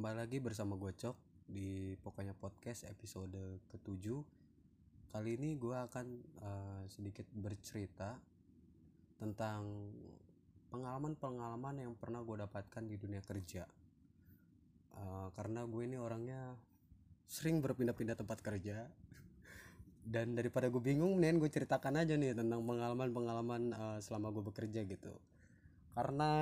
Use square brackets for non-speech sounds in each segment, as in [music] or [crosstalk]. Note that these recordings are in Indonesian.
kembali lagi bersama gue Cok di pokoknya podcast episode ketujuh. Kali ini gue akan uh, sedikit bercerita tentang pengalaman-pengalaman yang pernah gue dapatkan di dunia kerja. Uh, karena gue ini orangnya sering berpindah-pindah tempat kerja. Dan daripada gue bingung nih gue ceritakan aja nih tentang pengalaman-pengalaman uh, selama gue bekerja gitu. Karena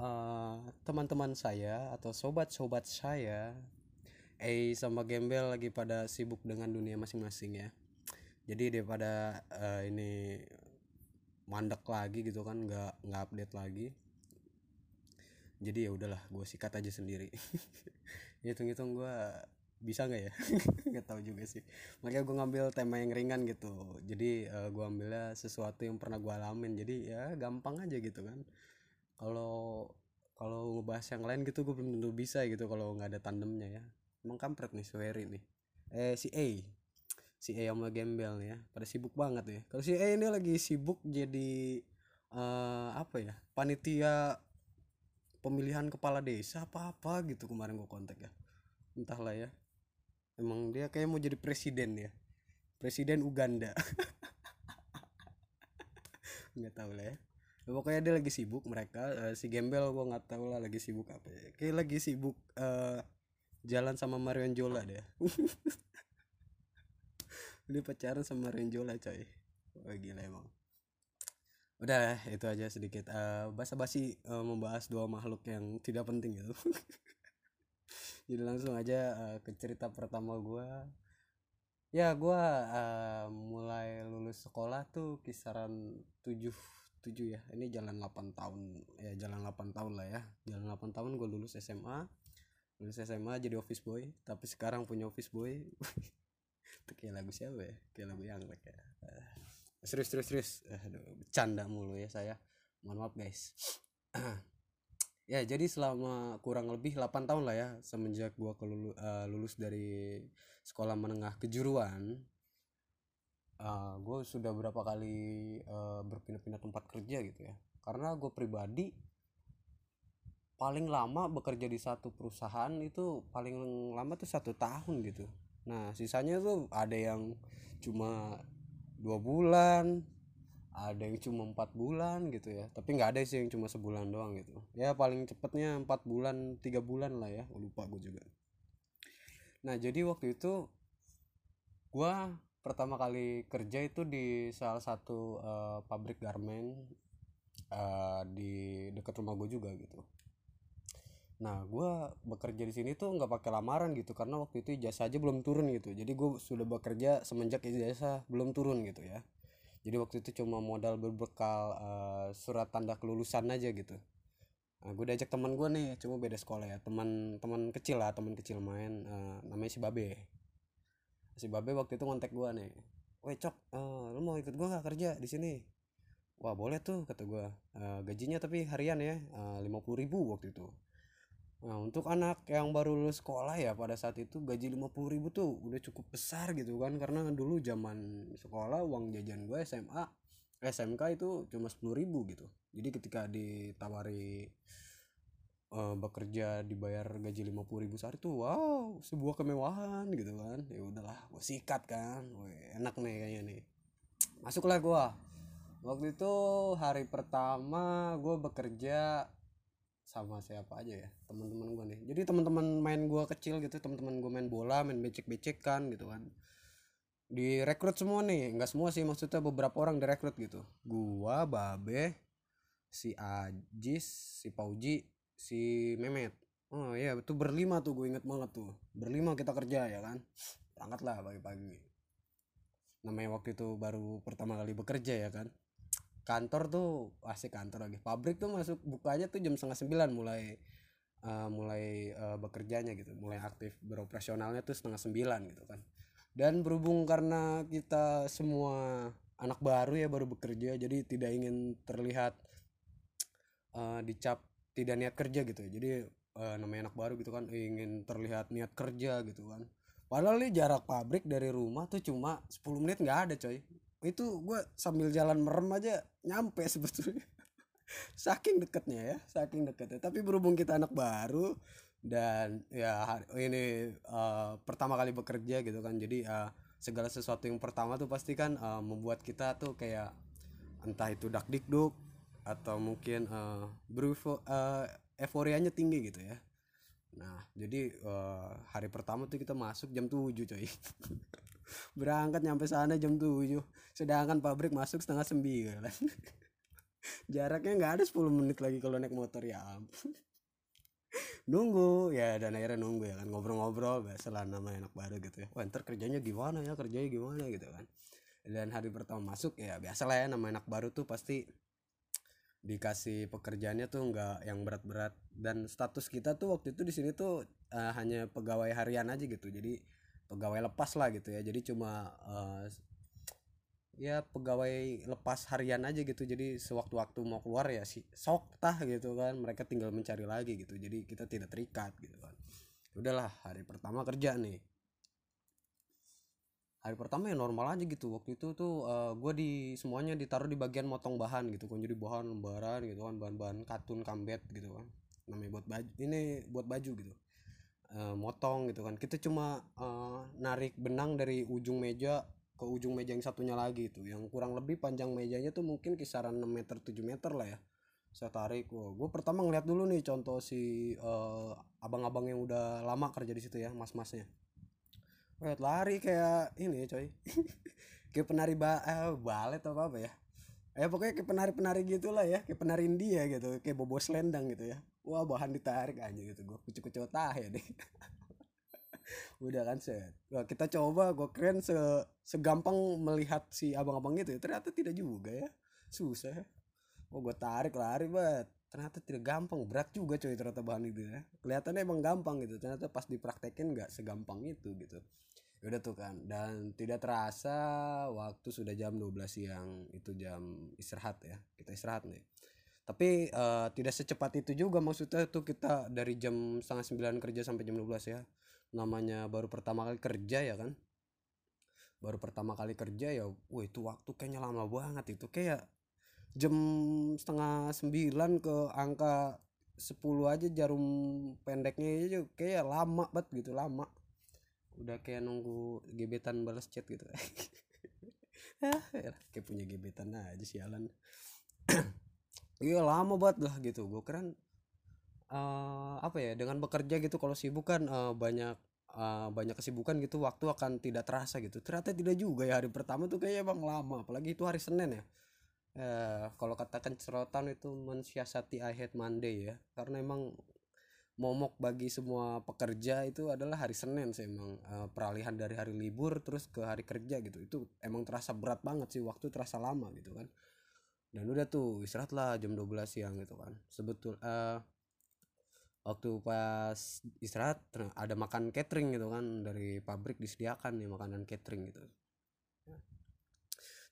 uh, teman-teman saya atau sobat-sobat saya eh sama Gembel lagi pada sibuk dengan dunia masing-masing ya. Jadi daripada uh, ini mandek lagi gitu kan nggak nggak update lagi. Jadi ya udahlah gue sikat aja sendiri. [laughs] Hitung-hitung gue bisa nggak ya? [laughs] Nggak tahu juga sih. Makanya gue ngambil tema yang ringan gitu. Jadi uh, gue ambilnya sesuatu yang pernah gue alamin. Jadi ya gampang aja gitu kan kalau kalau ngebahas yang lain gitu gue belum tentu bisa gitu kalau nggak ada tandemnya ya. Emang kampret nih Suheri nih. Eh si A. Si A sama Gembel nih ya. Pada sibuk banget ya kalau si A ini lagi sibuk jadi uh, apa ya panitia pemilihan kepala desa apa apa gitu kemarin gue kontak ya. Entahlah ya. Emang dia kayak mau jadi presiden ya presiden Uganda. [laughs] Nggak tahu lah ya pokoknya dia lagi sibuk mereka uh, si Gembel gue nggak tahu lah lagi sibuk apa ya. kayak lagi sibuk uh, jalan sama Marion Jola deh [laughs] dia pacaran sama Marion Jola coy. Wah gila emang. Udah itu aja sedikit. Uh, basa-basi uh, membahas dua makhluk yang tidak penting gitu. [laughs] Jadi langsung aja uh, ke cerita pertama gue ya gue uh, mulai lulus sekolah tuh kisaran tujuh tujuh ya. Ini jalan 8 tahun ya jalan 8 tahun lah ya. Jalan 8 tahun gue lulus SMA lulus SMA jadi office boy tapi sekarang punya office boy. [laughs] Itu kayak lagu siapa ya? Kayak lagu yang ya uh, serius serius serius. Aduh bercanda mulu ya saya. Mohon maaf guys. [clears throat] Ya jadi selama kurang lebih 8 tahun lah ya semenjak gua kelulu, uh, lulus dari sekolah menengah kejuruan uh, gue sudah berapa kali uh, berpindah-pindah tempat kerja gitu ya. Karena gue pribadi paling lama bekerja di satu perusahaan itu paling lama tuh satu tahun gitu. Nah sisanya tuh ada yang cuma dua bulan ada yang cuma empat bulan gitu ya. Tapi nggak ada sih yang cuma sebulan doang gitu. Ya paling cepetnya empat bulan tiga bulan lah ya. Lupa gue juga. Nah jadi waktu itu gue pertama kali kerja itu di salah satu uh, pabrik garment uh, di dekat rumah gue juga gitu. Nah gue bekerja di sini tuh nggak pakai lamaran gitu karena waktu itu ijazah aja belum turun gitu. Jadi gue sudah bekerja semenjak ijazah belum turun gitu ya. Jadi waktu itu cuma modal berbekal uh, surat tanda kelulusan aja gitu. Nah, gue diajak teman gue nih cuma beda sekolah ya. Teman teman kecil lah teman kecil main uh, namanya si babe si babe waktu itu ngontek gue nih Woi cok, uh, lu mau ikut gue gak kerja di sini? Wah boleh tuh kata gue. Uh, gajinya tapi harian ya, lima puluh ribu waktu itu. Nah untuk anak yang baru lulus sekolah ya pada saat itu gaji lima puluh ribu tuh udah cukup besar gitu kan karena dulu zaman sekolah uang jajan gue SMA SMK itu cuma sepuluh ribu gitu jadi ketika ditawari uh, bekerja dibayar gaji lima puluh ribu sehari tuh wow sebuah kemewahan gitu kan. Ya udahlah gue sikat kan. Enak nih kayaknya nih. Masuklah gue waktu itu hari pertama gue bekerja sama siapa aja ya teman-teman gue nih. Jadi teman-teman main gue kecil gitu teman-teman gue main bola main becek-becek kan gitu kan. Direkrut semua nih nggak semua sih maksudnya beberapa orang direkrut gitu. Gua babe si Ajis si Pauji si Memet oh iya itu berlima tuh gue inget banget tuh. Berlima kita kerja ya kan? Berangkat lah pagi-pagi. Namanya waktu itu baru pertama kali bekerja ya kan? Kantor tuh asik kantor lagi. Pabrik tuh masuk bukanya tuh jam setengah sembilan mulai uh, mulai uh, bekerjanya gitu. Mulai aktif beroperasionalnya tuh setengah sembilan gitu kan. Dan berhubung karena kita semua anak baru ya baru bekerja jadi tidak ingin terlihat uh, dicap tidak niat kerja gitu ya. Jadi uh, namanya anak baru gitu kan ingin terlihat niat kerja gitu kan. Padahal nih jarak pabrik dari rumah tuh cuma 10 menit nggak ada coy. Itu gue sambil jalan merem aja nyampe [laughs] sebetulnya. Saking deketnya ya saking deketnya. Tapi berhubung kita anak baru dan ya hari, ini uh, pertama kali bekerja gitu kan. Jadi uh, segala sesuatu yang pertama tuh pasti kan uh, membuat kita tuh kayak entah itu dak dikduk atau mungkin uh, berufo uh, euforianya tinggi gitu ya. Nah jadi uh, hari pertama tuh kita masuk jam 7 coy. [laughs] Berangkat nyampe sana jam 7 sedangkan pabrik masuk setengah sembilan. [laughs] Jaraknya nggak ada 10 menit lagi kalau naik motor ya [laughs] nunggu ya dan akhirnya nunggu ya kan. Ngobrol-ngobrol biasalah nama anak baru gitu ya. Wah ntar kerjanya gimana ya? Kerjanya gimana gitu kan. Dan hari pertama masuk ya biasa lah ya nama anak baru tuh pasti dikasih pekerjaannya tuh nggak yang berat-berat. Dan status kita tuh waktu itu di sini tuh uh, hanya pegawai harian aja gitu. Jadi pegawai lepas lah gitu ya. Jadi cuma uh, ya pegawai lepas harian aja gitu. Jadi sewaktu-waktu mau keluar ya si sok tah gitu kan. Mereka tinggal mencari lagi gitu. Jadi kita tidak terikat gitu kan. Udahlah hari pertama kerja nih hari pertama ya normal aja gitu. Waktu itu tuh uh, eh, gue di semuanya ditaruh di bagian motong bahan gitu kan. Jadi bahan lembaran gitu kan bahan-bahan katun kambet gitu kan. Namanya buat baju ini buat baju gitu. Uh, motong gitu kan. Kita cuma uh, narik benang dari ujung meja ke ujung meja yang satunya lagi itu yang kurang lebih panjang mejanya tuh mungkin kisaran 6 meter 7 meter lah ya. Saya tarik gua gue pertama ngeliat dulu nih contoh si uh, abang-abang yang udah lama kerja di situ ya mas-masnya Wait, lari kayak ini coy. [laughs] Kayak penari ba eh, balet atau apa, apa ya eh pokoknya kayak penari-penari gitulah ya. Kayak penari India gitu kayak bobo selendang gitu ya. Wah bahan ditarik aja gitu. Gue kucu-kucu tah ya deh. [laughs] Udah kan set. Wah, kita coba gue keren se segampang melihat si abang-abang itu ya. ternyata tidak juga ya. Susah. Oh gue tarik lari banget ternyata tidak gampang. Berat juga coy ternyata bahan itu ya. Kelihatannya emang gampang gitu. Ternyata pas dipraktekin nggak segampang itu gitu. ya udah tuh kan. Dan tidak terasa waktu sudah jam 12 siang itu jam istirahat ya. Kita istirahat nih. Tapi uh, tidak secepat itu juga maksudnya tuh kita dari jam setengah sembilan kerja sampai jam 12 ya. Namanya baru pertama kali kerja ya kan. Baru pertama kali kerja ya wah itu waktu kayaknya lama banget itu. Kayak jam setengah sembilan ke angka sepuluh aja jarum pendeknya aja kayak lama banget gitu lama udah kayak nunggu gebetan balas chat gitu. [laughs] Kayak punya gebetan aja sialan [clears throat] iya lama banget lah gitu. Gue keren uh, apa ya dengan bekerja gitu kalau sibuk kan uh, banyak uh, banyak kesibukan gitu waktu akan tidak terasa gitu. Ternyata tidak juga ya hari pertama tuh kayaknya emang lama apalagi itu hari Senin ya. Uh, kalau katakan cerotan itu mensiasati I hate Monday ya karena emang momok bagi semua pekerja itu adalah hari Senin sih emang. Uh, peralihan dari hari libur terus ke hari kerja gitu. Itu emang terasa berat banget sih waktu terasa lama gitu kan. Dan udah tuh istirahat lah jam 12 siang gitu kan. Sebetul uh, waktu pas istirahat ada makan catering gitu kan dari pabrik disediakan nih makanan catering gitu.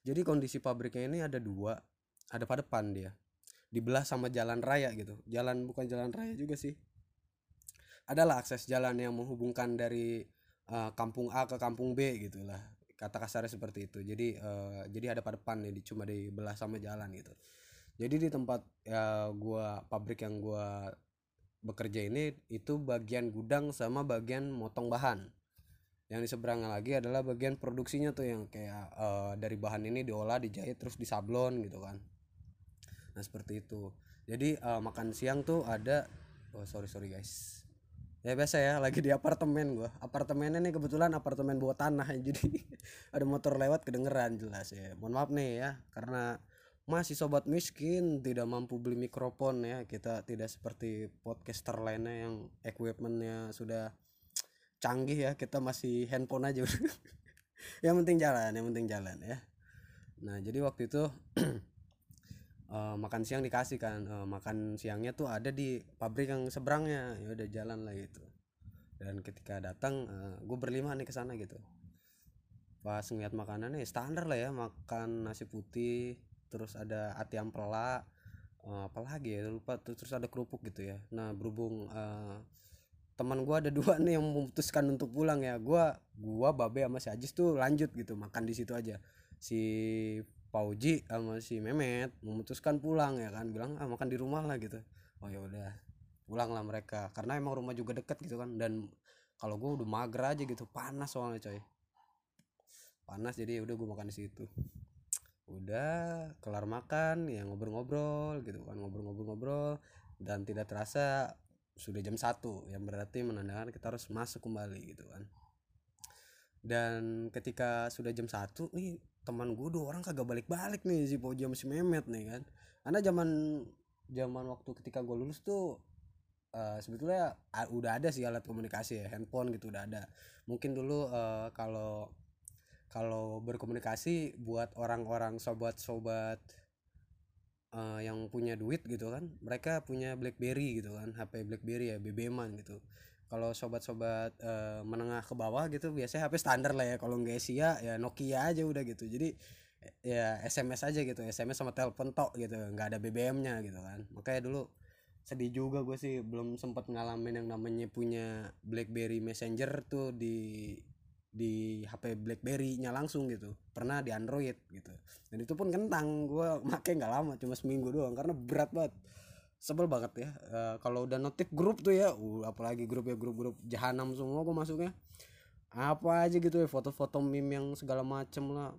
Jadi kondisi pabriknya ini ada dua ada pada depan dia. Dibelah sama jalan raya gitu. Jalan bukan jalan raya juga sih adalah akses jalan yang menghubungkan dari uh, kampung A ke kampung B gitulah. Kata kasarnya seperti itu. Jadi uh, jadi ada pada depan nih cuma dibelah sama jalan gitu. Jadi di tempat ya gua pabrik yang gua bekerja ini itu bagian gudang sama bagian motong bahan. Yang di seberang lagi adalah bagian produksinya tuh yang kayak uh, dari bahan ini diolah dijahit terus disablon gitu kan. Nah seperti itu. Jadi uh, makan siang tuh ada oh sorry sorry guys ya biasa ya lagi di apartemen gua. Apartemennya nih kebetulan apartemen bawah tanah [laughs] jadi ada motor lewat kedengeran jelas ya. Mohon maaf nih ya karena masih sobat miskin tidak mampu beli mikrofon ya. Kita tidak seperti podcaster lainnya yang equipmentnya sudah canggih ya. Kita masih handphone aja [laughs] yang penting jalan yang penting jalan ya. Nah jadi waktu itu [clears throat] uh, makan siang dikasih kan. Uh, makan siangnya tuh ada di pabrik yang seberangnya. Ya udah jalan lah gitu. Dan ketika datang uh, gue berlima nih ke sana gitu. Pas ngeliat makanannya standar lah ya makan nasi putih terus ada ati ampela uh, apa lagi ya lupa tuh terus ada kerupuk gitu ya. Nah berhubung uh, teman gue ada dua [laughs] nih yang memutuskan untuk pulang ya gue gua babe sama si Ajis tuh lanjut gitu makan di situ aja. Si Pauji sama si Memet memutuskan pulang ya kan. Bilang ah makan di rumah lah gitu. Oh ya udah pulang lah mereka. Karena emang rumah juga deket gitu kan. Dan kalau gue udah mager aja gitu panas soalnya coy. Panas jadi ya udah gue makan di situ. Udah kelar makan ya ngobrol-ngobrol gitu kan ngobrol-ngobrol-ngobrol. Dan tidak terasa sudah jam satu yang berarti menandakan kita harus masuk kembali gitu kan. Dan ketika sudah jam satu nih teman gue dua orang kagak balik-balik nih si sama si Memet nih kan. Karena zaman zaman waktu ketika gue lulus tuh uh, sebetulnya uh, udah ada sih alat komunikasi ya handphone gitu udah ada. Mungkin dulu uh, kalau kalau berkomunikasi buat orang-orang sobat-sobat uh, yang punya duit gitu kan mereka punya BlackBerry gitu kan HP BlackBerry ya BBM-an gitu kalau sobat-sobat uh, menengah ke bawah gitu biasanya HP standar lah ya. Kalau nggak Asia ya Nokia aja udah gitu. Jadi ya SMS aja gitu. SMS sama telepon tok gitu. Nggak ada BBM-nya gitu kan. Makanya dulu sedih juga gue sih belum sempat ngalamin yang namanya punya BlackBerry Messenger tuh di di HP BlackBerry-nya langsung gitu. Pernah di Android gitu. Dan itu pun kentang. Gue make nggak lama cuma seminggu doang. Karena berat banget sebel banget ya. Uh, kalau udah notif grup tuh ya uh, apalagi grup ya grup-grup jahanam semua gue masuknya apa aja gitu ya foto-foto meme yang segala macem lah.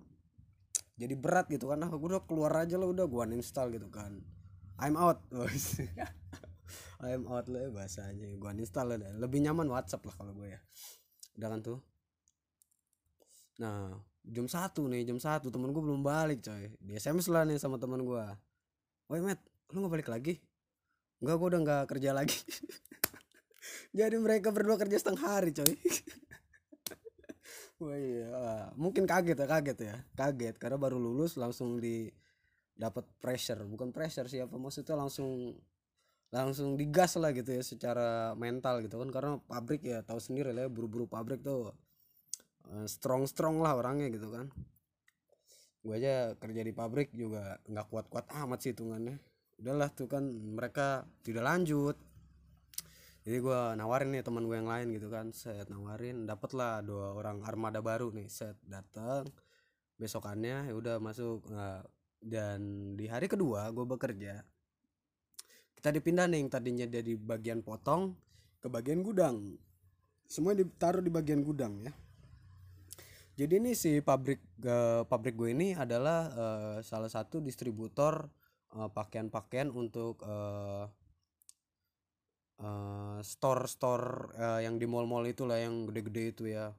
Jadi berat gitu kan gue udah keluar aja lah udah gue uninstall gitu kan. I'm out. [laughs] I'm out lah ya bahasanya. Gue uninstall lah lebih nyaman WhatsApp lah kalau gue ya. Udah kan tuh? Nah jam satu nih jam satu. Temen gue belum balik coy. Di SMS lah nih sama temen gue woi met lu nggak balik lagi Enggak gue udah nggak kerja lagi. [laughs] Jadi mereka berdua kerja setengah hari coy. Wah [laughs] iya, mungkin kaget ya kaget ya. Kaget karena baru lulus langsung di dapat pressure. Bukan pressure sih apa maksudnya langsung langsung digas lah gitu ya secara mental gitu kan. Karena pabrik ya tahu sendiri lah ya buru-buru pabrik tuh Eh, strong strong lah orangnya gitu kan. Gue aja kerja di pabrik juga nggak kuat kuat amat sih hitungannya udahlah tuh kan mereka tidak lanjut. Jadi gue nawarin nih teman gue yang lain gitu kan set nawarin. Dapet lah dua orang armada baru nih set datang besokannya ya udah masuk nah, dan di hari kedua gue bekerja kita dipindah nih yang tadinya dari bagian potong ke bagian gudang. Semua ditaruh di bagian gudang ya. Jadi ini si pabrik uh, pabrik gue ini adalah uh, salah satu distributor pakaian pakaian-pakaian untuk uh, uh, store-store uh, yang di mall-mall itulah yang gede-gede itu ya.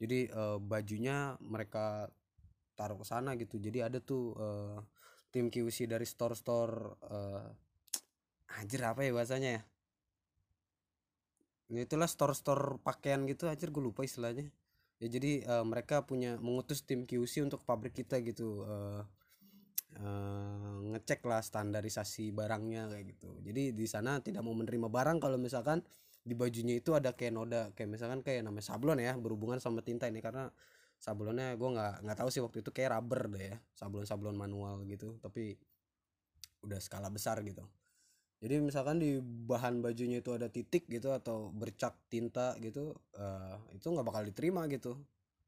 Jadi uh, bajunya mereka taruh ke sana gitu. Jadi ada tuh uh, tim QC dari store-store uh, anjir apa ya bahasanya ya? Itulah store-store pakaian gitu anjir gue lupa istilahnya. Ya jadi uh, mereka punya mengutus tim QC untuk pabrik kita gitu uh, uh, ngecek lah standarisasi barangnya kayak gitu. Jadi di sana tidak mau menerima barang kalau misalkan di bajunya itu ada kayak noda kayak misalkan kayak namanya sablon ya berhubungan sama tinta ini. Karena sablonnya gue nggak nggak tahu sih waktu itu kayak rubber deh ya sablon sablon manual gitu. Tapi udah skala besar gitu. Jadi misalkan di bahan bajunya itu ada titik gitu atau bercak tinta gitu uh, itu nggak bakal diterima gitu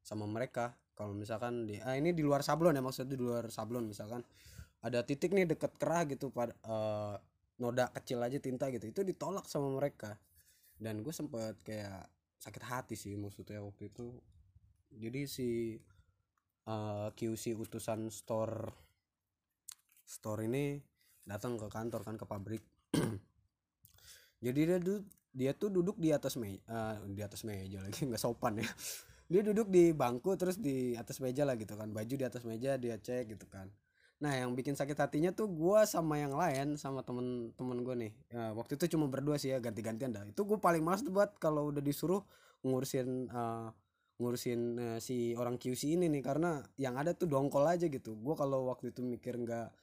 sama mereka kalau misalkan di ah ini di luar sablon ya maksudnya di luar sablon misalkan. Ada titik nih deket kerah gitu pada uh, noda kecil aja tinta gitu. Itu ditolak sama mereka. Dan gue sempet kayak sakit hati sih maksudnya waktu itu. Jadi si uh, eh, QC utusan store store ini datang ke kantor kan ke pabrik. [clears throat] Jadi dia duduk dia tuh duduk di atas meja uh, di atas meja lagi [laughs] nggak sopan ya dia duduk di bangku terus di atas meja lah gitu kan. Baju di atas meja dia cek gitu kan. Nah yang bikin sakit hatinya tuh gue sama yang lain sama temen-temen gue nih. Uh, waktu itu cuma berdua sih ya ganti-gantian dah. Itu gue paling males buat kalau udah disuruh ngurusin uh, ngurusin uh, si orang QC ini nih. Karena yang ada tuh dongkol aja gitu. Gue kalau waktu itu mikir nggak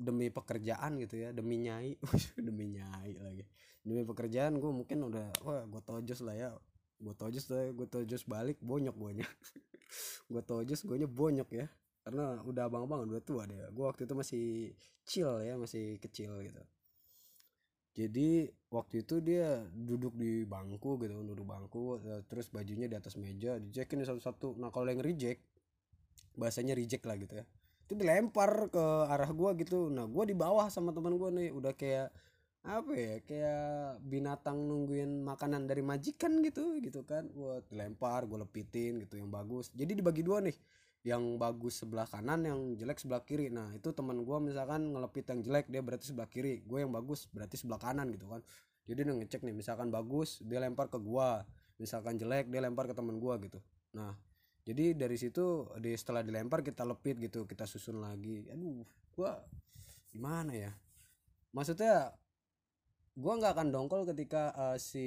demi pekerjaan gitu ya demi nyai. [laughs] Demi nyai lagi. Demi pekerjaan gue mungkin udah wah gue tojos lah ya gue tojos lah ya. gue tojos balik bonyok gue nya gue tojos [laughs] gue nya bonyok ya karena udah abang-abang udah tua deh gue waktu itu masih chill ya masih kecil gitu. Jadi waktu itu dia duduk di bangku gitu duduk bangku eh, terus bajunya di atas meja dicekin satu-satu. Nah kalau yang reject bahasanya reject lah gitu ya. Itu dilempar ke arah gua gitu. Nah gua di bawah sama teman gua nih udah kayak apa ya kayak binatang nungguin makanan dari majikan gitu gitu kan. Buat dilempar gue lepitin gitu yang bagus. Jadi dibagi dua nih yang bagus sebelah kanan yang jelek sebelah kiri. Nah itu teman gue misalkan ngelepit yang jelek dia berarti sebelah kiri. Gue yang bagus berarti sebelah kanan gitu kan. Jadi dia ngecek nih misalkan bagus dia lempar ke gue misalkan jelek dia lempar ke teman gue gitu. Nah jadi dari situ di setelah dilempar kita lepit gitu kita susun lagi. Aduh gue gimana ya? Maksudnya gue nggak akan dongkol ketika uh, si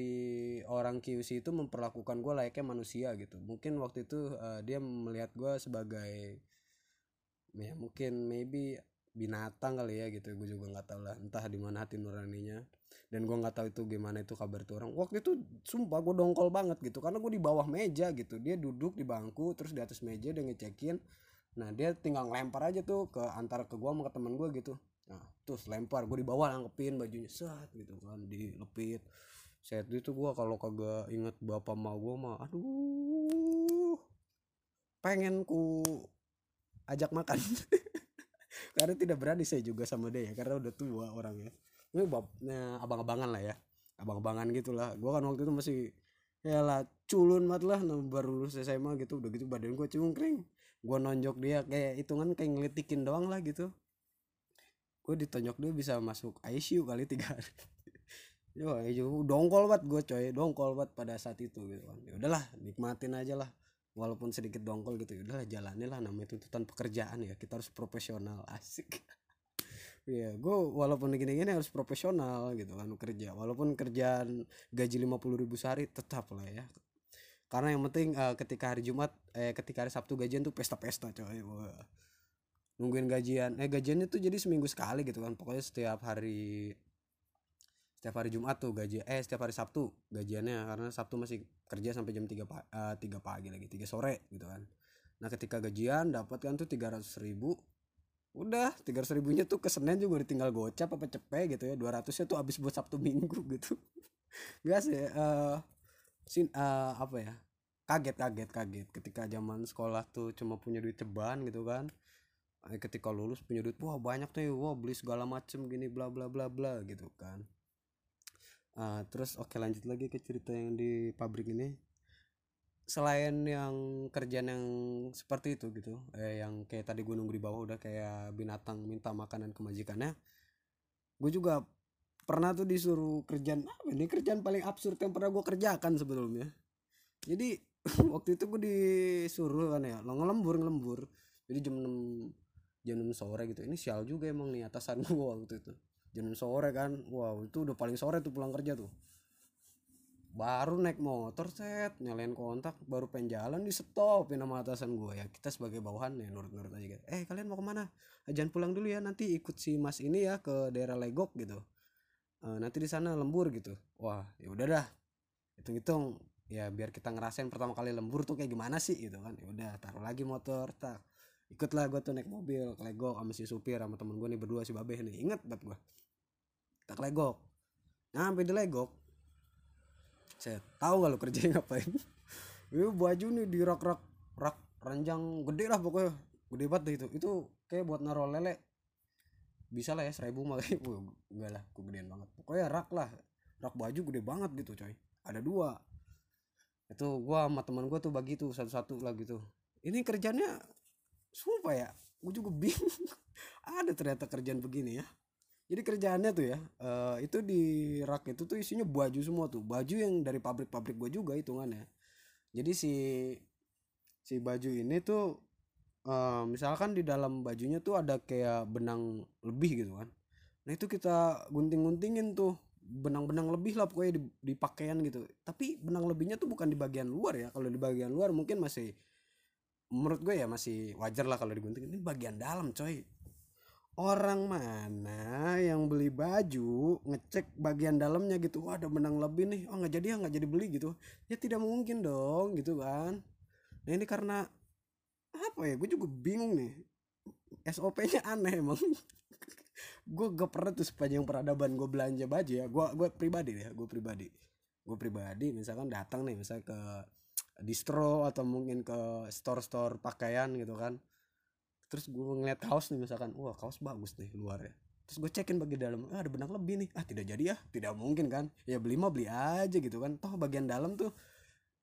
orang QC itu memperlakukan gue layaknya manusia gitu. Mungkin waktu itu uh, dia melihat gue sebagai ya mungkin maybe binatang kali ya gitu. Gue juga nggak tahu lah entah di mana hati nuraninya. Dan gue nggak tahu itu gimana itu kabar tuh orang. Waktu itu sumpah gue dongkol banget gitu. Karena gue di bawah meja gitu. Dia duduk di bangku terus di atas meja dia ngecekin. Nah dia tinggal lempar aja tuh ke antara ke gue sama ke teman gue gitu nah terus lempar gue di bawah bajunya set gitu kan dilepit. Set itu gue kalau kagak inget bapak mau gue mah aduh pengen ku ajak makan. [laughs] Karena tidak berani saya juga sama dia ya karena udah tua orangnya. Ini bab nah, abang-abangan lah ya abang-abangan gitulah gue kan waktu itu masih ya lah culun mat lah nah, baru lulus SMA gitu udah gitu badan gue cungkring. Gue nonjok dia kayak hitungan kayak ngelitikin doang lah gitu gue ditonjok dia bisa masuk ICU kali tiga hari. [laughs] Yo itu dongkol banget gue coy. Dongkol banget pada saat itu gitu kan. Ya udahlah nikmatin aja lah. Walaupun sedikit dongkol gitu ya udahlah jalani lah namanya tuntutan pekerjaan ya. Kita harus profesional [laughs] asik. Iya, gue walaupun gini-gini harus profesional gitu kan kerja. Walaupun kerjaan gaji lima puluh ribu sehari tetap lah ya. Karena yang penting uh, ketika hari Jumat, eh ketika hari Sabtu gajian tuh pesta-pesta coy. Wah nungguin gajian. Eh gajiannya tuh jadi seminggu sekali gitu kan. Pokoknya setiap hari setiap hari Jumat tuh gaji eh setiap hari Sabtu gajiannya. Karena Sabtu masih kerja sampai jam 3 pa uh, 3 pagi lagi 3 sore gitu kan. Nah ketika gajian dapat kan tuh 300 ribu. Udah 300 ribunya tuh ke Senin juga ditinggal gocap apa cepet gitu ya. 200 nya tuh habis buat Sabtu Minggu [laughs] gitu. Gak sih uh, sin uh, apa ya kaget kaget kaget. Ketika zaman sekolah tuh cuma punya duit ceban gitu kan ketika lulus punya duit wah banyak nih wah beli segala macem gini bla bla bla bla gitu kan. Uh, terus oke lanjut lagi ke cerita yang di pabrik ini. Selain yang kerjaan yang seperti itu gitu eh, yang kayak tadi gue nunggu di bawah udah kayak binatang minta makanan ke majikannya gue juga pernah tuh disuruh kerjaan apa ini kerjaan paling absurd yang pernah gue kerjakan sebelumnya. Jadi [laughs] waktu itu gue disuruh kan ya lo ngelembur ngelembur jadi jam 6 jam 6 sore gitu. Ini sial juga emang nih atasan [laughs] gua waktu itu. Jam 6 sore kan. Wow itu udah paling sore tuh pulang kerja tuh. Baru naik motor set nyalain kontak baru pengen jalan di stop nama atasan gue ya kita sebagai bawahan ya nurut-nurut aja gitu eh kalian mau ke mana? Eh, jangan pulang dulu ya nanti ikut si mas ini ya ke daerah Legok gitu. E, nanti di sana lembur gitu. Wah ya udah dah. Hitung-hitung ya biar kita ngerasain pertama kali lembur tuh kayak gimana sih gitu kan. Ya udah taruh lagi motor tak ikutlah gue tuh naik mobil kelegok sama si supir sama temen gue nih berdua si babe nih. Inget banget gue kita kelegok nah sampai di legok. Saya tahu gak lo kerjain ngapain? [laughs] Itu baju nih di rak rak rak ranjang gede lah pokoknya. Gede banget deh itu. Itu kayak buat naruh lele. Bisa lah ya seribu mah. [laughs] Enggak lah gue banget. Pokoknya rak lah. Rak baju gede banget gitu coy. Ada dua. Itu gua sama teman gua tuh bagi tuh satu-satu lah gitu. Ini kerjanya sumpah ya gue juga bingung. [laughs] Ada ternyata kerjaan begini ya. Jadi kerjaannya tuh ya uh, itu di rak itu tuh isinya baju semua tuh. Baju yang dari pabrik-pabrik gue juga hitungannya. Jadi si si baju ini tuh uh, misalkan di dalam bajunya tuh ada kayak benang lebih gitu kan. Nah itu kita gunting-guntingin tuh. Benang-benang lebih lah pokoknya di, di pakaian gitu. Tapi benang lebihnya tuh bukan di bagian luar ya. Kalau di bagian luar mungkin masih menurut gue ya masih wajar lah kalau digunting. Ini bagian dalam coy. Orang mana yang beli baju ngecek bagian dalamnya gitu wah ada benang lebih nih. Oh nggak jadi ya nggak jadi beli gitu. Ya tidak mungkin dong gitu kan. Nah ini karena apa ya? Gue juga bingung nih. SOP-nya aneh emang. Gue gak pernah tuh sepanjang peradaban gue belanja baju ya. Gue gue pribadi ya gue pribadi. Gue pribadi misalkan datang nih misalnya ke distro atau mungkin ke store-store pakaian gitu kan. Terus gue ngeliat kaos nih misalkan wah kaos bagus nih luar ya. Terus gue cekin bagian dalam ah, ada benang lebih nih. Ah tidak jadi ya. Tidak mungkin kan. Ya beli mah beli aja gitu kan. Toh bagian dalam tuh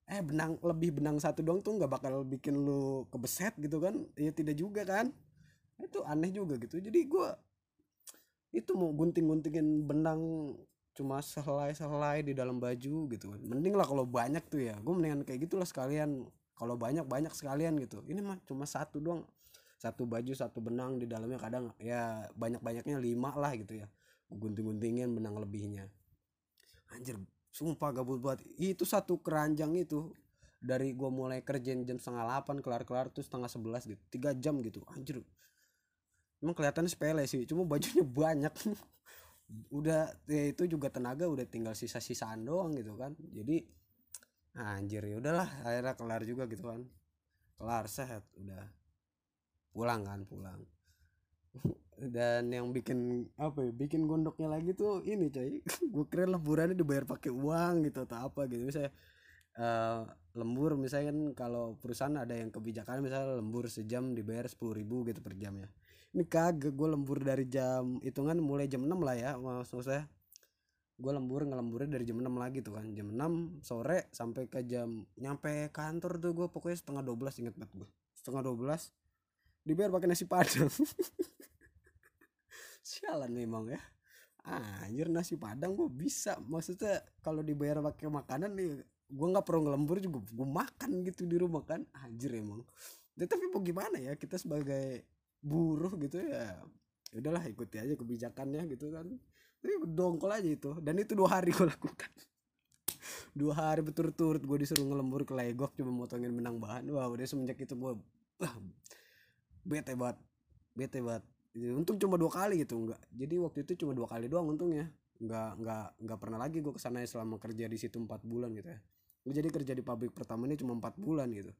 eh benang lebih benang satu doang tuh nggak bakal bikin lu kebeset gitu kan. Ya tidak juga kan. Itu aneh juga gitu. Jadi gue itu mau gunting-guntingin benang cuma sehelai-sehelai di dalam baju gitu. Kan mending lah kalau banyak tuh ya. Gue mendingan kayak gitulah sekalian. Kalau banyak banyak sekalian gitu. Ini mah cuma satu doang. Satu baju satu benang di dalamnya kadang ya banyak banyaknya lima lah gitu ya. Gunting-guntingin benang lebihnya. Anjir sumpah gabut banget. Itu satu keranjang itu dari gua mulai kerjain jam setengah delapan kelar-kelar tuh setengah sebelas gitu. Tiga jam gitu. Anjir. Emang kelihatannya sepele sih cuma bajunya [laughs] banyak udah ya itu juga tenaga udah tinggal sisa-sisaan doang gitu kan. Jadi anjir ya udahlah akhirnya kelar juga gitu kan. Kelar sehat udah. Pulang kan pulang. [laughs] Dan yang bikin apa ya bikin gondoknya lagi tuh ini coy. [laughs] Gue kira lemburannya dibayar pakai uang gitu atau apa gitu. Misalnya uh, lembur misalnya kan kalau perusahaan ada yang kebijakan misalnya lembur sejam dibayar sepuluh ribu gitu per jam ya ini kagak gue lembur dari jam hitungan mulai jam 6 lah ya maksud saya. Gue lembur ngelemburnya dari jam 6 lagi tuh kan. Jam 6 sore sampai ke jam nyampe kantor tuh gue pokoknya setengah 12 inget banget gue setengah 12 dibayar pakai nasi padang. [laughs] Sialan memang ya. Anjir nasi padang gue bisa. Maksudnya kalau dibayar pakai makanan nih gue nggak perlu ngelembur juga gue makan gitu di rumah kan. Anjir emang. Ya, tapi mau gimana ya kita sebagai buruh gitu ya, ya udahlah ikuti aja kebijakannya gitu kan. Tapi dongkol aja itu dan itu dua hari [laughs] gue lakukan. Dua hari berturut-turut gue disuruh ngelembur ke legok cuma motongin benang bahan. Wah udah semenjak itu gue bete banget bete banget. Untung cuma dua kali gitu enggak jadi waktu itu cuma dua kali doang untungnya. Nggak nggak nggak pernah lagi gue ke sana selama kerja di situ empat bulan gitu ya. Gue jadi kerja di pabrik pertama ini cuma empat bulan gitu.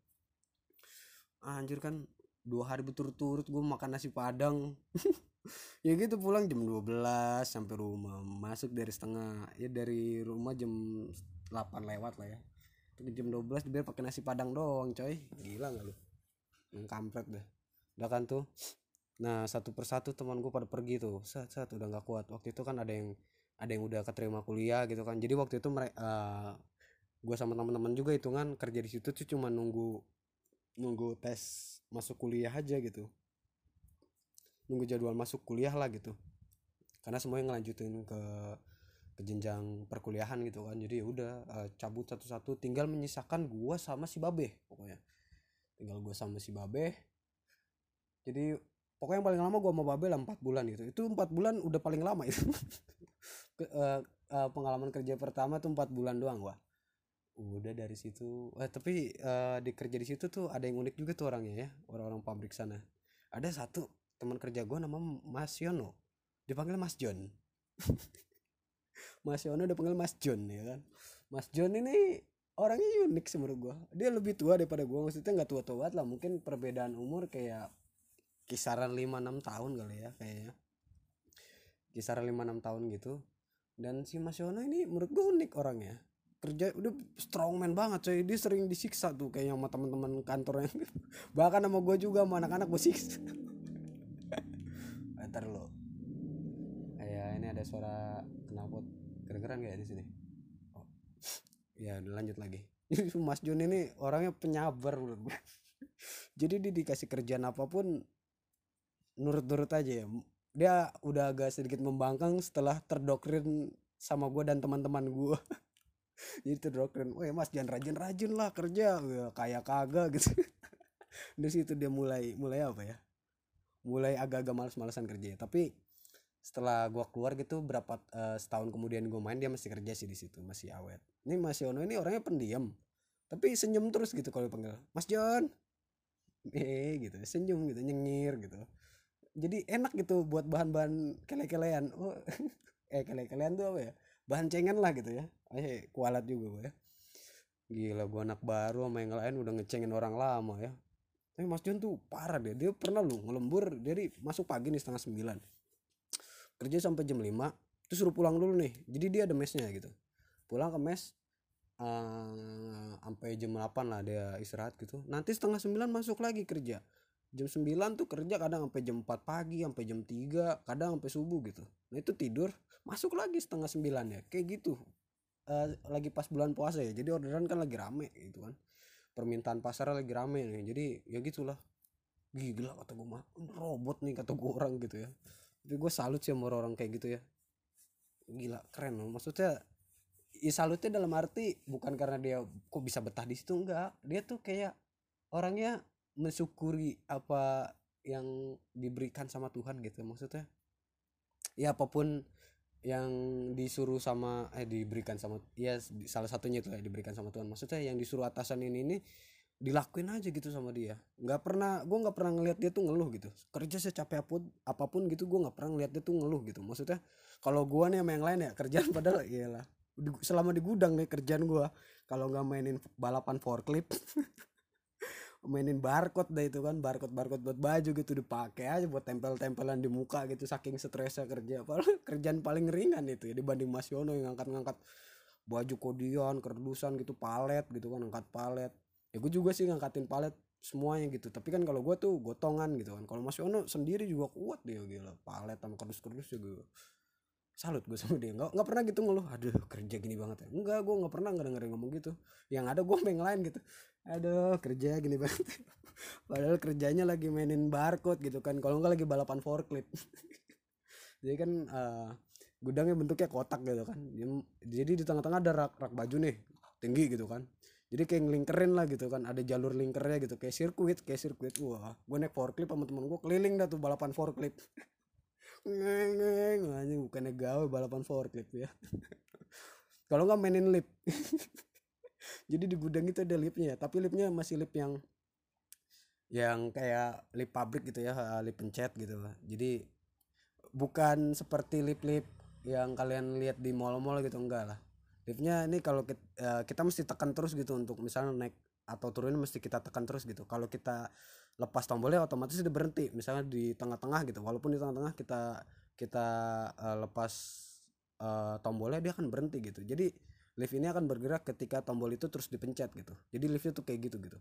Anjir kan dua hari berturut-turut gue makan nasi padang. [laughs] Ya gitu pulang jam 12 sampai rumah. Masuk dari setengah ya dari rumah jam 8 lewat lah ya. Jam 12 biar pakai nasi padang doang coy. Gila nggak lu? Yang kampret deh. Udah kan tuh? Nah satu persatu teman gue pada pergi tuh. Saat saat udah nggak kuat. Waktu itu kan ada yang ada yang udah keterima kuliah gitu kan. Jadi waktu itu mereka uh, eh, gue sama teman-teman juga hitungan kerja di situ tuh cuma nunggu nunggu tes masuk kuliah aja gitu. Nunggu jadwal masuk kuliah lah gitu. Karena semuanya ngelanjutin ke ke jenjang perkuliahan gitu kan. Jadi ya udah uh, cabut satu-satu. Tinggal menyisakan gue sama si babe pokoknya. Tinggal gue sama si babe. Jadi pokoknya yang paling lama gue sama Babel lah 4 bulan gitu. Itu empat bulan udah paling lama itu. [laughs] Ke, uh, uh, pengalaman kerja pertama tuh empat bulan doang gua udah dari situ eh, tapi uh, di kerja di situ tuh ada yang unik juga tuh orangnya ya orang-orang pabrik sana. Ada satu teman kerja gue nama Mas Yono dipanggil Mas John. [laughs] Mas Yono dipanggil Mas John ya kan. Mas John ini orangnya unik sih menurut gue dia lebih tua daripada gue maksudnya nggak tua-tua lah mungkin perbedaan umur kayak kisaran 5-6 tahun kali ya kayaknya. Kisaran 5-6 tahun gitu. Dan si Mas Yono ini menurut gue unik orangnya kerja udah strongman banget coy. Dia sering disiksa tuh kayak sama teman-teman kantornya. [laughs] Bahkan sama gue juga sama anak-anak gue siksa. Ntar lo ya ini ada suara knalpot kedengeran gak ya di sini? Oh. ya lanjut lagi. [laughs] Mas Jun ini orangnya penyabar menurut [laughs] gue jadi dia dikasih kerjaan apa pun nurut-nurut aja ya. Dia udah agak sedikit membangkang setelah terdoktrin sama gue dan teman-teman gue jadi terdoktrin wah mas jangan rajin-rajin lah kerja. Ya, kayak kagak gitu. [laughs] Dari situ dia mulai mulai apa ya? Mulai agak-agak males-malesan kerja. Tapi setelah gue keluar gitu berapa uh, setahun kemudian gue main dia masih kerja sih di situ masih awet. Ini Mas Yono ini orangnya pendiam tapi senyum terus gitu kalau dipanggil. Mas John. Eh gitu. Senyum gitu nyengir gitu. Jadi enak gitu buat bahan-bahan kele-kelean oh, [laughs] eh kele-kelean tuh apa ya bahan cengen lah gitu ya. Eh kualat juga gue ya. Gila gue anak baru sama yang lain udah ngecengin orang lama ya. Tapi Mas John tuh parah deh. Dia pernah lu ngelembur dari masuk pagi nih setengah sembilan. Kerja sampai jam lima terus suruh pulang dulu nih. Jadi dia ada mesnya gitu. Pulang ke mes uh, sampai jam 8 lah dia istirahat gitu. Nanti setengah sembilan masuk lagi kerja jam 9 tuh kerja kadang sampai jam 4 pagi sampai jam 3 kadang sampai subuh gitu. Nah itu tidur masuk lagi setengah sembilan ya kayak gitu. Uh, lagi pas bulan puasa ya jadi orderan kan lagi rame gitu kan. Permintaan pasar lagi rame nih jadi ya gitulah. Gila kata gue mah robot nih kata gue orang gitu ya. Tapi gue salut sih sama orang-orang kayak gitu ya. Gila keren loh. Maksudnya ya salutnya dalam arti bukan karena dia kok bisa betah di situ enggak. Dia tuh kayak orangnya mensyukuri apa yang diberikan sama Tuhan gitu maksudnya. Ya apa pun yang disuruh sama eh diberikan sama ya salah satunya itu ya diberikan sama Tuhan. Maksudnya yang disuruh atasan ini ini dilakuin aja gitu sama dia. Nggak pernah gue nggak pernah ngeliat dia tuh ngeluh gitu. Kerja secapek apa pun apa pun gitu gue nggak pernah ngeliat dia tuh ngeluh gitu. Maksudnya kalau gue nih sama yang lain ya kerjaan padahal [laughs] iyalah. Selama di gudang nih kerjaan gue kalau nggak mainin balapan forklift [laughs] mainin barcode dah itu kan barcode barcode buat baju gitu dipakai aja buat tempel-tempelan di muka gitu saking stresnya kerja. Padahal [laughs] kerjaan paling ringan itu ya dibanding Mas Yono yang ngangkat-ngangkat baju kodion kerdusan gitu palet gitu kan angkat palet. Ya gue juga sih ngangkatin palet semuanya gitu tapi kan kalau gue tuh gotongan gitu kan. Kalau Mas Yono sendiri juga kuat dia gila. Palet sama kerdus-kerdus juga salut gue sama dia. Nggak nggak pernah gitu ngeluh aduh kerja gini banget ya. Enggak gue nggak pernah nggak dengerin ngomong gitu. Yang ada gue main lain gitu. Aduh kerja gini banget. [laughs] Padahal kerjanya lagi mainin barcode gitu kan. Kalau nggak lagi balapan forklift. [laughs] Jadi kan uh, gudangnya bentuknya kotak gitu kan. Jadi di tengah-tengah ada rak rak baju nih tinggi gitu kan. Jadi kayak ngelingkerin lah gitu kan. Ada jalur lingkernya gitu kayak sirkuit kayak sirkuit. Wah gue naik forklift sama temen gue keliling dah tuh balapan forklift [laughs] ngeng anjing bukannya gawe balapan forklift ya. [laughs] Kalau nggak mainin lip. [laughs] Jadi di gudang itu ada lipnya tapi lipnya masih lip yang yang kayak lip pabrik gitu ya lip pencet gitu. Jadi bukan seperti lip-lip yang kalian lihat di mall-mall gitu enggak lah. Liftnya ini kalau kita, eh, kita mesti tekan terus gitu untuk misalnya naik atau turun mesti kita tekan terus gitu. Kalau kita lepas tombolnya otomatis dia berhenti misalnya di tengah-tengah gitu. Walaupun di tengah-tengah kita kita uh, lepas uh, tombolnya dia akan berhenti gitu. Jadi lift ini akan bergerak ketika tombol itu terus dipencet gitu. Jadi liftnya tuh kayak gitu gitu.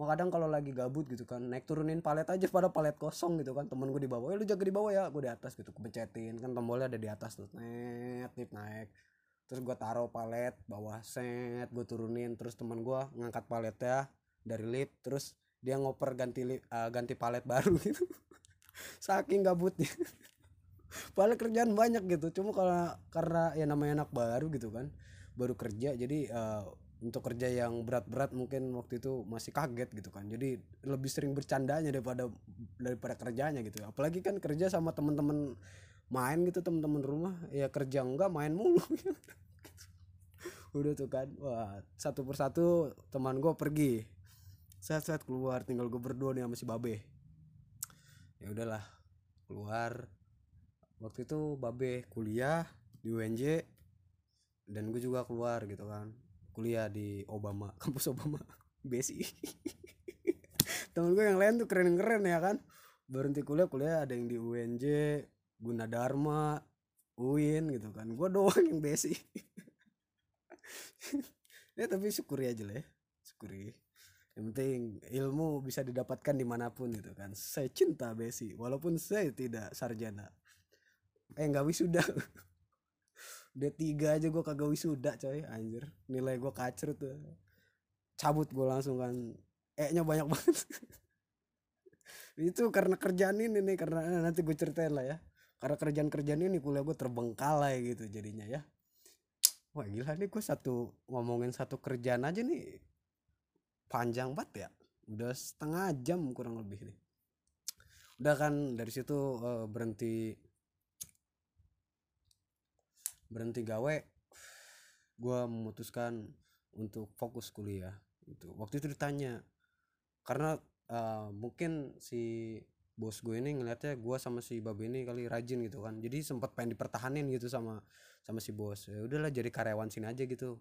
Mau kadang kalau lagi gabut gitu kan naik turunin palet aja pada palet kosong gitu kan. Temen gue di bawah ya lu jaga di bawah ya. Gue di atas gitu kepencetin. Kan tombolnya ada di atas tuh. Net naik. Terus gue taruh palet bawah set. Gue turunin terus teman gue ngangkat paletnya dari lift terus dia ngoper ganti uh, ganti palet baru [laughs] gitu. Saking gabutnya. Paling kerjaan banyak gitu. Cuma kalau karena ya namanya anak baru gitu kan. Baru kerja jadi uh, untuk kerja yang berat-berat mungkin waktu itu masih kaget gitu kan. Jadi lebih sering bercandanya daripada daripada kerjanya gitu. Apalagi kan kerja sama teman-teman main gitu teman-teman rumah. Ya kerja enggak main mulu. [laughs] Gitu. Udah tuh kan. Wah satu persatu teman gue pergi saat-saat keluar. Tinggal gue berdua nih sama si babe. Ya udahlah keluar. Waktu itu babe kuliah di UNJ dan gue juga keluar gitu kan. Kuliah di Obama [laughs] kampus Obama besi [laughs] temen gue yang lain tuh keren-keren ya kan. Berhenti kuliah kuliah ada yang di UNJ Gunadarma UIN gitu kan. Gue doang yang besi [laughs] ya tapi syukuri aja lah ya syukuri yang penting ilmu bisa didapatkan di mana pun gitu kan. Saya cinta besi walaupun saya tidak sarjana. Eh nggak wisuda. [laughs] D3 aja gue kagak wisuda coy. Anjir nilai gue kacrut tuh. Cabut gue langsung kan. Eh nya banyak banget. [laughs] Itu karena kerjaan ini nih karena eh, nanti gue ceritain lah ya. Karena kerjaan kerjaan ini kuliah gue terbengkalai gitu jadinya ya. Wah gila nih gue satu ngomongin satu kerjaan aja nih panjang banget ya. Udah setengah jam kurang lebih nih. Udah kan dari situ uh, berhenti berhenti gawe gue memutuskan untuk fokus kuliah itu waktu itu ditanya karena uh, mungkin si bos gue ini ngeliatnya gue sama si babe ini kali rajin gitu kan. Jadi sempat pengen dipertahanin gitu sama sama si bos. Ya udahlah jadi karyawan sini aja gitu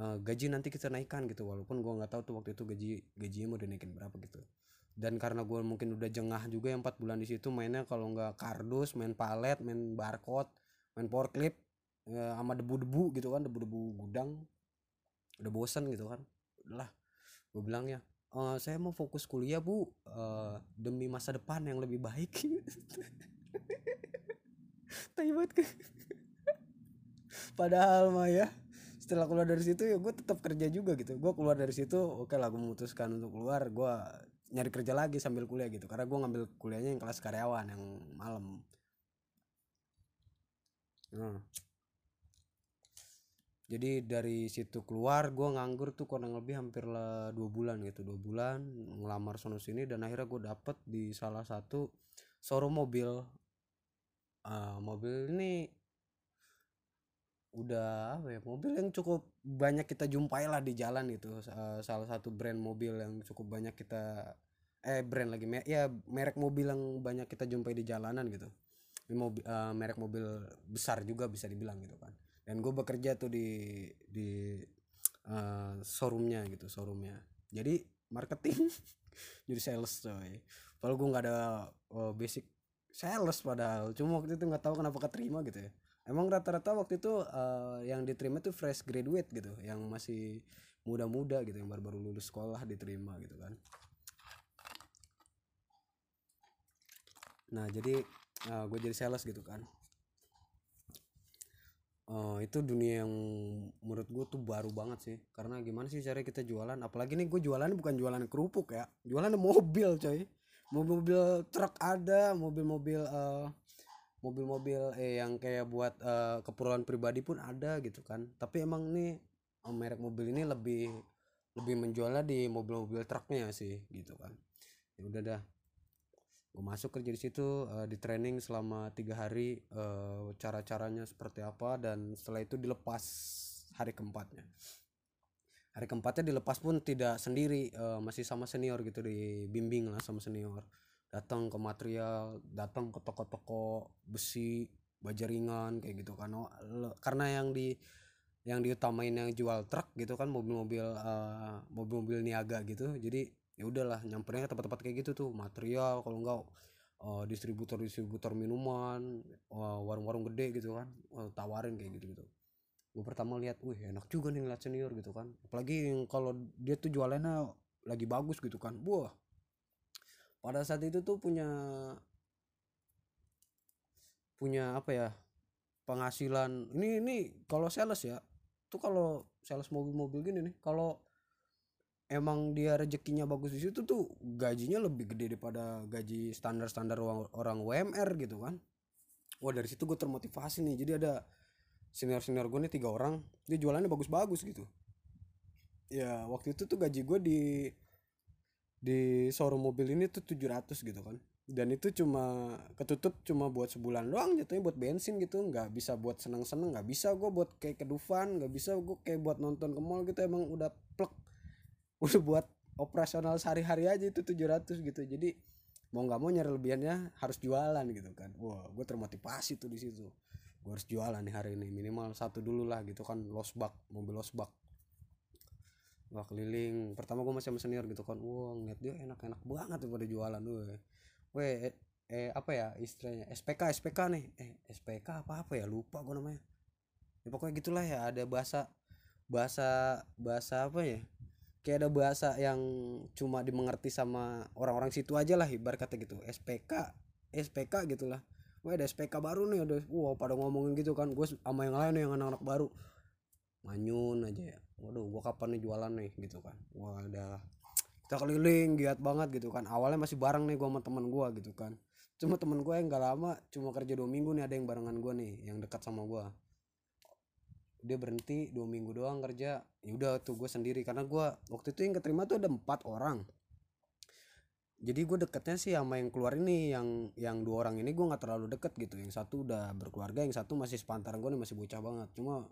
uh, gaji nanti kita naikkan gitu walaupun gue nggak tahu tuh waktu itu gaji gajinya mau dinaikin berapa gitu. Dan karena gue mungkin udah jengah juga yang empat bulan di situ mainnya kalau nggak kardus main palet main barcode main clip ya, sama debu-debu gitu kan debu-debu gudang udah bosan gitu kan. Udahlah gue bilang ya uh, saya mau fokus kuliah bu. Uh, demi masa depan yang lebih baik. [laughs] Taibat ke padahal mah ya setelah keluar dari situ ya gue tetap kerja juga gitu. Gue keluar dari situ oke okay lah gue memutuskan untuk keluar. Gue nyari kerja lagi sambil kuliah gitu karena gue ngambil kuliahnya yang kelas karyawan yang malam. Nah. jadi dari situ keluar gue nganggur tuh kurang lebih hampir lah dua bulan gitu dua bulan ngelamar sono sini dan akhirnya gue dapet di salah satu showroom mobil. Uh, mobil ini udah ya mobil yang cukup banyak kita jumpai lah di jalan itu uh, salah satu brand mobil yang cukup banyak kita eh brand lagi ya merek mobil yang banyak kita jumpai di jalanan gitu. Mobil uh, merek mobil besar juga bisa dibilang gitu kan. Dan gue bekerja tuh di di uh, showroomnya gitu showroomnya. Jadi marketing [laughs] jadi sales coy. Kalau gue nggak ada uh, basic sales padahal. Cuma waktu itu nggak tahu kenapa keterima gitu ya emang rata-rata waktu itu uh, yang diterima tuh fresh graduate gitu yang masih muda-muda gitu yang baru-baru lulus sekolah diterima gitu kan. Nah jadi uh, eh, gue jadi sales gitu kan. Uh, itu dunia yang menurut gue tuh baru banget sih. Karena gimana sih cara kita jualan? Apalagi nih gue jualan bukan jualan kerupuk ya jualan mobil coy. Mobil-mobil truk ada mobil-mobil uh, mobil-mobil eh yang kayak buat uh, keperluan pribadi pun ada gitu kan. Tapi emang nih oh, merek mobil ini lebih lebih menjualnya di mobil-mobil truknya sih gitu kan. Ya udah dah. Gue masuk kerja di situ uh, di training selama tiga hari uh, cara caranya seperti apa dan setelah itu dilepas hari keempatnya. Hari keempatnya dilepas pun tidak sendiri uh, masih sama senior gitu dibimbing lah sama senior datang ke material datang ke toko-toko besi baja ringan kayak gitu kan. Oh, karena yang di yang diutamain yang jual truk gitu kan mobil-mobil uh, mobil-mobil niaga gitu. Jadi ya udahlah nyampernya tempat-tempat kayak gitu tuh material kalau enggak uh, distributor distributor minuman uh, warung-warung gede gitu kan uh, tawarin kayak gitu gitu gue pertama lihat wih enak juga nih ngeliat senior gitu kan. Apalagi kalau dia tuh jualannya lagi bagus gitu kan. Buah pada saat itu tuh punya punya apa ya penghasilan. Ini ini kalau sales ya tuh kalau sales mobil-mobil gini nih kalau emang dia rezekinya bagus di situ tuh gajinya lebih gede daripada gaji standar-standar orang, orang WMR gitu kan. Wah dari situ gue termotivasi nih. Jadi ada senior senior gue nih tiga orang dia jualannya bagus-bagus gitu. Ya waktu itu tuh gaji gue di di showroom mobil ini tuh 700 gitu kan. Dan itu cuma ketutup cuma buat sebulan doang jatuhnya buat bensin gitu. Nggak bisa buat seneng-seneng nggak bisa gue buat kayak ke Dufan nggak bisa gue kayak buat nonton ke mall gitu. Emang udah plek. [laughs] Udah buat operasional sehari-hari aja itu 700 gitu. Jadi mau nggak mau nyari lebihannya harus jualan gitu kan. Wah gue termotivasi tuh di situ. Gue harus jualan nih hari ini minimal satu dulu lah gitu kan losbak mobil losbak wah keliling. Pertama gue masih sama senior gitu kan. Wah ngeliat dia enak-enak banget tuh pada jualan gue weh eh, eh apa ya istilahnya? SPK SPK nih. Eh SPK apa apa ya? Lupa gue namanya. Ya pokoknya gitulah ya. Ada bahasa bahasa bahasa apa ya? Kayak ada bahasa yang cuma dimengerti sama orang-orang situ aja lah ibarat kata gitu. SPK SPK gitulah. Wah ada SPK baru nih. Ada wow pada ngomongin gitu kan. Gue sama yang lain yang anak-anak baru. Manyun aja ya waduh gua kapan nih jualan nih gitu kan. Wah ada kita keliling giat banget gitu kan. Awalnya masih bareng nih gua sama teman gua gitu kan. Cuma temen gue yang gak lama cuma kerja dua minggu nih ada yang barengan gua nih yang dekat sama gua. Dia berhenti dua minggu doang kerja. Ya udah tuh gue sendiri. Karena gua waktu itu yang keterima tuh ada empat orang. Jadi gue deketnya sih sama yang keluar ini yang yang dua orang ini gue nggak terlalu deket gitu. Yang satu udah berkeluarga yang satu masih sepantaran gue nih masih bocah banget. Cuma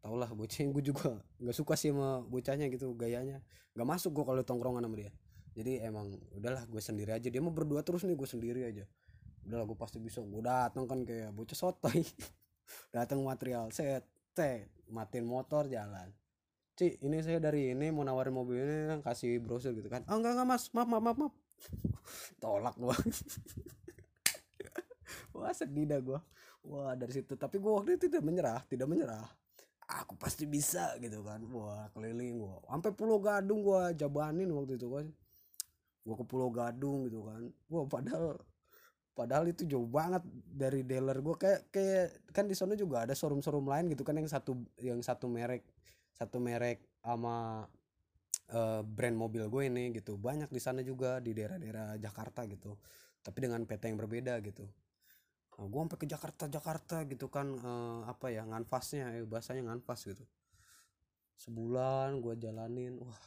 tau lah bocah gue juga nggak suka sih sama bocahnya gitu gayanya. Nggak masuk gue kalau tongkrongan sama dia. Jadi emang udahlah gue sendiri aja. Dia mau berdua terus nih gue sendiri aja. Udahlah gue pasti bisa. Gue datang kan kayak bocah sotoy. [laughs] Datang material set teh matiin motor jalan. Ci ini saya dari ini mau nawarin mobil ini kasih brosur gitu kan. Oh enggak enggak mas. Maaf maaf maaf, maaf. [laughs] tolak gue [laughs] wah sedih dah gue wah dari situ. Tapi gue waktu itu tidak menyerah tidak menyerah aku pasti bisa gitu kan. Wah keliling gua sampai Pulau Gadung gua jabanin waktu itu kan. Gua ke Pulau Gadung gitu kan. Wah padahal padahal itu jauh banget dari dealer gua. Kayak kayak kan di sana juga ada showroom showroom lain gitu kan yang satu yang satu merek satu merek sama uh, brand mobil gue ini gitu. Banyak di sana juga di daerah-daerah Jakarta gitu. Tapi dengan PT yang berbeda gitu nah, gue sampai ke Jakarta Jakarta gitu kan uh, apa ya nganfasnya eh, bahasanya nganfas gitu. Sebulan gue jalanin wah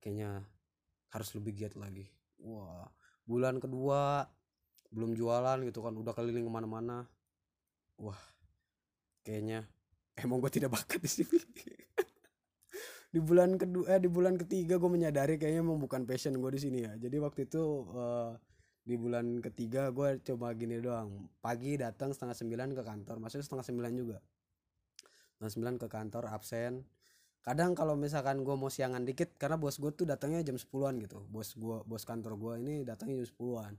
kayaknya harus lebih giat lagi. Wah bulan kedua belum jualan gitu kan udah keliling ke mana-mana. Wah kayaknya [laughs] emang gue tidak bakat di sini. [laughs] Di bulan kedua eh, di bulan ketiga gue menyadari kayaknya emang bukan passion gue di sini ya. Jadi waktu itu uh, di bulan ketiga gue coba gini doang. Pagi datang setengah sembilan ke kantor. Maksudnya setengah sembilan juga. Setengah sembilan ke kantor absen. Kadang kalau misalkan gue mau siangan dikit karena bos gue tuh datangnya jam sepuluhan gitu. Bos gue bos kantor gue ini datangnya jam sepuluhan.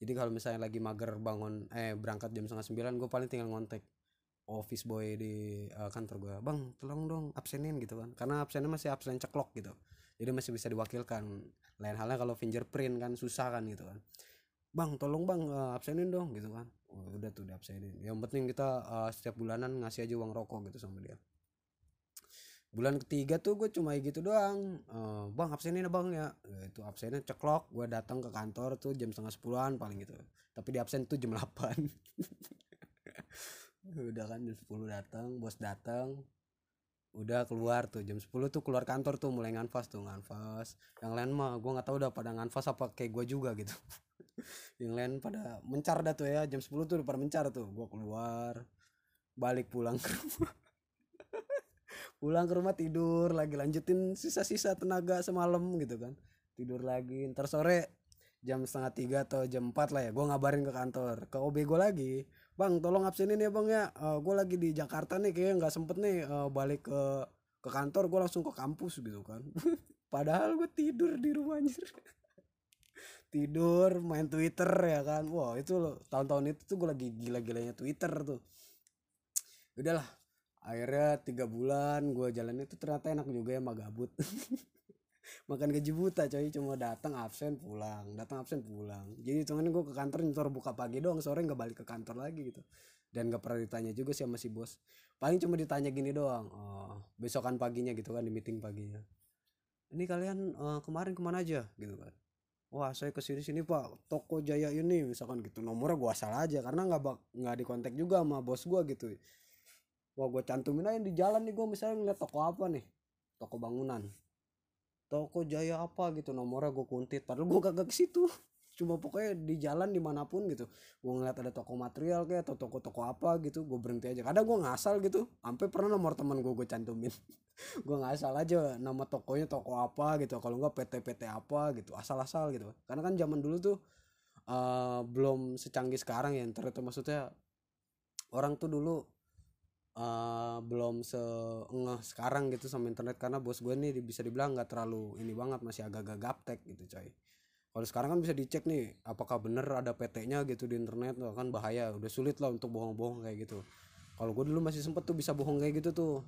Jadi kalau misalnya lagi mager bangun eh berangkat jam setengah sembilan gue paling tinggal ngontek office boy di uh, kantor gue bang tolong dong absenin gitu kan. Karena absennya masih absen ceklok gitu. Jadi masih bisa diwakilkan. Lain halnya kalau fingerprint kan susah kan gitu kan bang tolong bang uh, absenin dong gitu kan. Oh, udah tuh diabsenin. Yang penting kita uh, setiap bulanan ngasih aja uang rokok gitu sama dia. Bulan ketiga tuh gue cuma gitu doang. Uh, bang absenin bang ya. Itu absennya ceklok. Gue datang ke kantor tuh jam setengah sepuluhan paling gitu. Tapi di absen tuh jam delapan. [laughs] Udah kan jam sepuluh datang bos datang. Udah keluar tuh jam 10 tuh keluar kantor tuh mulai nganfas tuh nganfas. Yang lain mah gue nggak tahu udah pada nganfas apa kayak gue juga gitu yang lain pada mencar dah tuh ya jam 10 tuh udah pada mencar tuh. Gue keluar balik pulang ke rumah. [laughs] Pulang ke rumah tidur lagi lanjutin sisa-sisa tenaga semalam gitu kan. Tidur lagi ntar sore jam setengah tiga atau jam 4 lah ya gue ngabarin ke kantor. Ke OB gue lagi. Bang tolong absenin ya bang ya. Uh, eh, gue lagi di Jakarta nih kayak nggak sempet nih uh, balik ke ke kantor gue langsung ke kampus gitu kan. [laughs] Padahal gue tidur di rumah tidur main Twitter ya kan. Wah itu loh tahun-tahun itu tuh gue lagi gila-gilanya Twitter tuh. Udahlah akhirnya tiga bulan gue jalan itu ternyata enak juga ya mah gabut. [laughs] Makan gaji buta coy cuma datang absen pulang datang absen pulang. Jadi hitungannya gue ke kantor nyetor buka pagi doang sore nggak balik ke kantor lagi gitu. Dan gak pernah ditanya juga sih sama si bos. Paling cuma ditanya gini doang oh, besokan paginya gitu kan di meeting paginya. Ini kalian uh, kemarin ke mana aja? Gitu kan wah saya ke sini pak. Toko jaya ini misalkan gitu. Nomornya gua asal aja karena nggak bak nggak dikontak juga sama bos gua gitu. Wah gua cantumin aja di jalan nih gua misalnya ngeliat toko apa nih? Toko bangunan. Toko jaya apa gitu. Nomornya gue kuntit. Padahal gue kagak ke situ. Cuma pokoknya di jalan di mana pun gitu. Gue ngeliat ada toko material kayak atau toko-toko apa gitu. Gue berhenti aja. Kadang gue ngasal gitu. Sampai pernah nomor teman gue gue cantumin gue ngasal aja nama tokonya toko apa gitu kalau nggak PT PT apa gitu asal-asal gitu. Karena kan zaman dulu tuh uh, belum secanggih sekarang ya internet maksudnya orang tuh dulu uh, belum se sekarang gitu sama internet karena bos gue nih bisa dibilang nggak terlalu ini banget masih agak-agak gaptek gitu coy. Kalau sekarang kan bisa dicek nih apakah bener ada PT-nya gitu di internet kan bahaya udah sulit lah untuk bohong-bohong kayak gitu. Kalau gue dulu masih sempet tuh bisa bohong kayak gitu tuh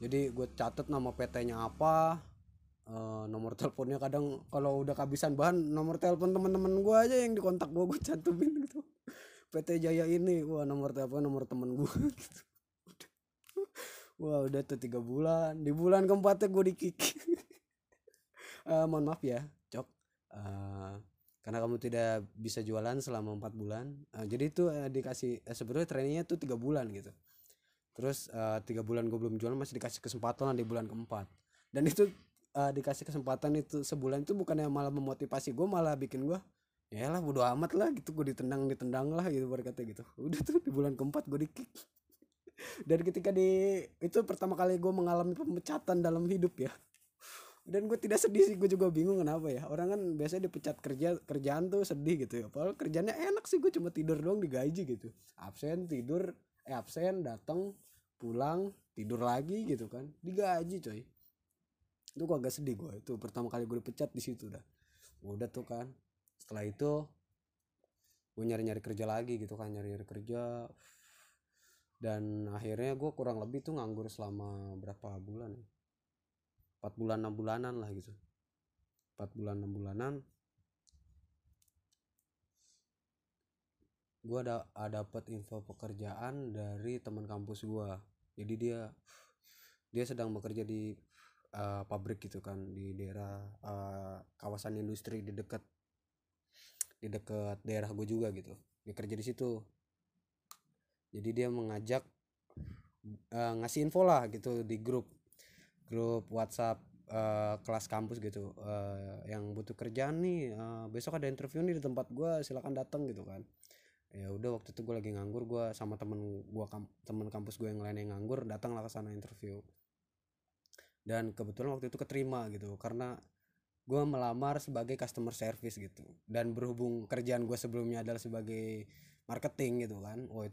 jadi gue catet nama PT-nya apa uh, nomor teleponnya kadang kalau udah kehabisan bahan nomor telepon teman-teman gue aja yang dikontak gue gue cantumin gitu. PT Jaya ini wah nomor telepon nomor temen gue [laughs] gitu. Wah udah tuh tiga bulan. Di bulan keempatnya gue di uh, mohon maaf ya cok. Uh, karena kamu tidak bisa jualan selama empat bulan. Uh, jadi itu uh, dikasih uh, sebenarnya trainingnya tuh tiga bulan gitu terus uh, tiga bulan gue belum jualan masih dikasih kesempatan di bulan keempat. Dan itu uh, dikasih kesempatan itu sebulan itu bukannya malah memotivasi gue malah bikin gue ya lah bodo amat lah gitu. Gue ditendang ditendang lah gitu berkata gitu. [laughs] Udah tuh di bulan keempat gue di kick [laughs] dan ketika di itu pertama kali gue mengalami pemecatan dalam hidup ya. [laughs] Dan gue tidak sedih sih gue juga bingung kenapa ya. Orang kan biasanya dipecat kerja kerjaan tuh sedih gitu ya. Padahal kerjanya enak sih gue cuma tidur doang digaji gitu. Absen tidur eh absen datang pulang tidur lagi gitu kan. Digaji coy. Itu gue agak sedih gue itu pertama kali gue dipecat di situ dah. Udah tuh kan. Setelah itu gue nyari nyari kerja lagi gitu kan. Nyari nyari kerja. Dan akhirnya gue kurang lebih tuh nganggur selama berapa bulan ya? Empat bulan enam bulanan lah gitu. Empat bulan enam bulanan gue ada dapat info pekerjaan dari teman kampus gue jadi dia dia sedang bekerja di uh, pabrik gitu kan di daerah uh, kawasan industri di dekat di dekat daerah gue juga gitu. Dia kerja di situ. Jadi dia mengajak uh, ngasih info lah gitu di grup grup WhatsApp uh, kelas kampus gitu. Uh, yang butuh kerjaan nih uh, besok ada interview nih di tempat gue silakan datang gitu kan ya udah waktu itu gue lagi nganggur gue sama temen gue kam temen kampus gue yang lain yang nganggur datang lah ke sana interview. Dan kebetulan waktu itu keterima gitu karena gue melamar sebagai customer service gitu. Dan berhubung kerjaan gue sebelumnya adalah sebagai marketing gitu kan itu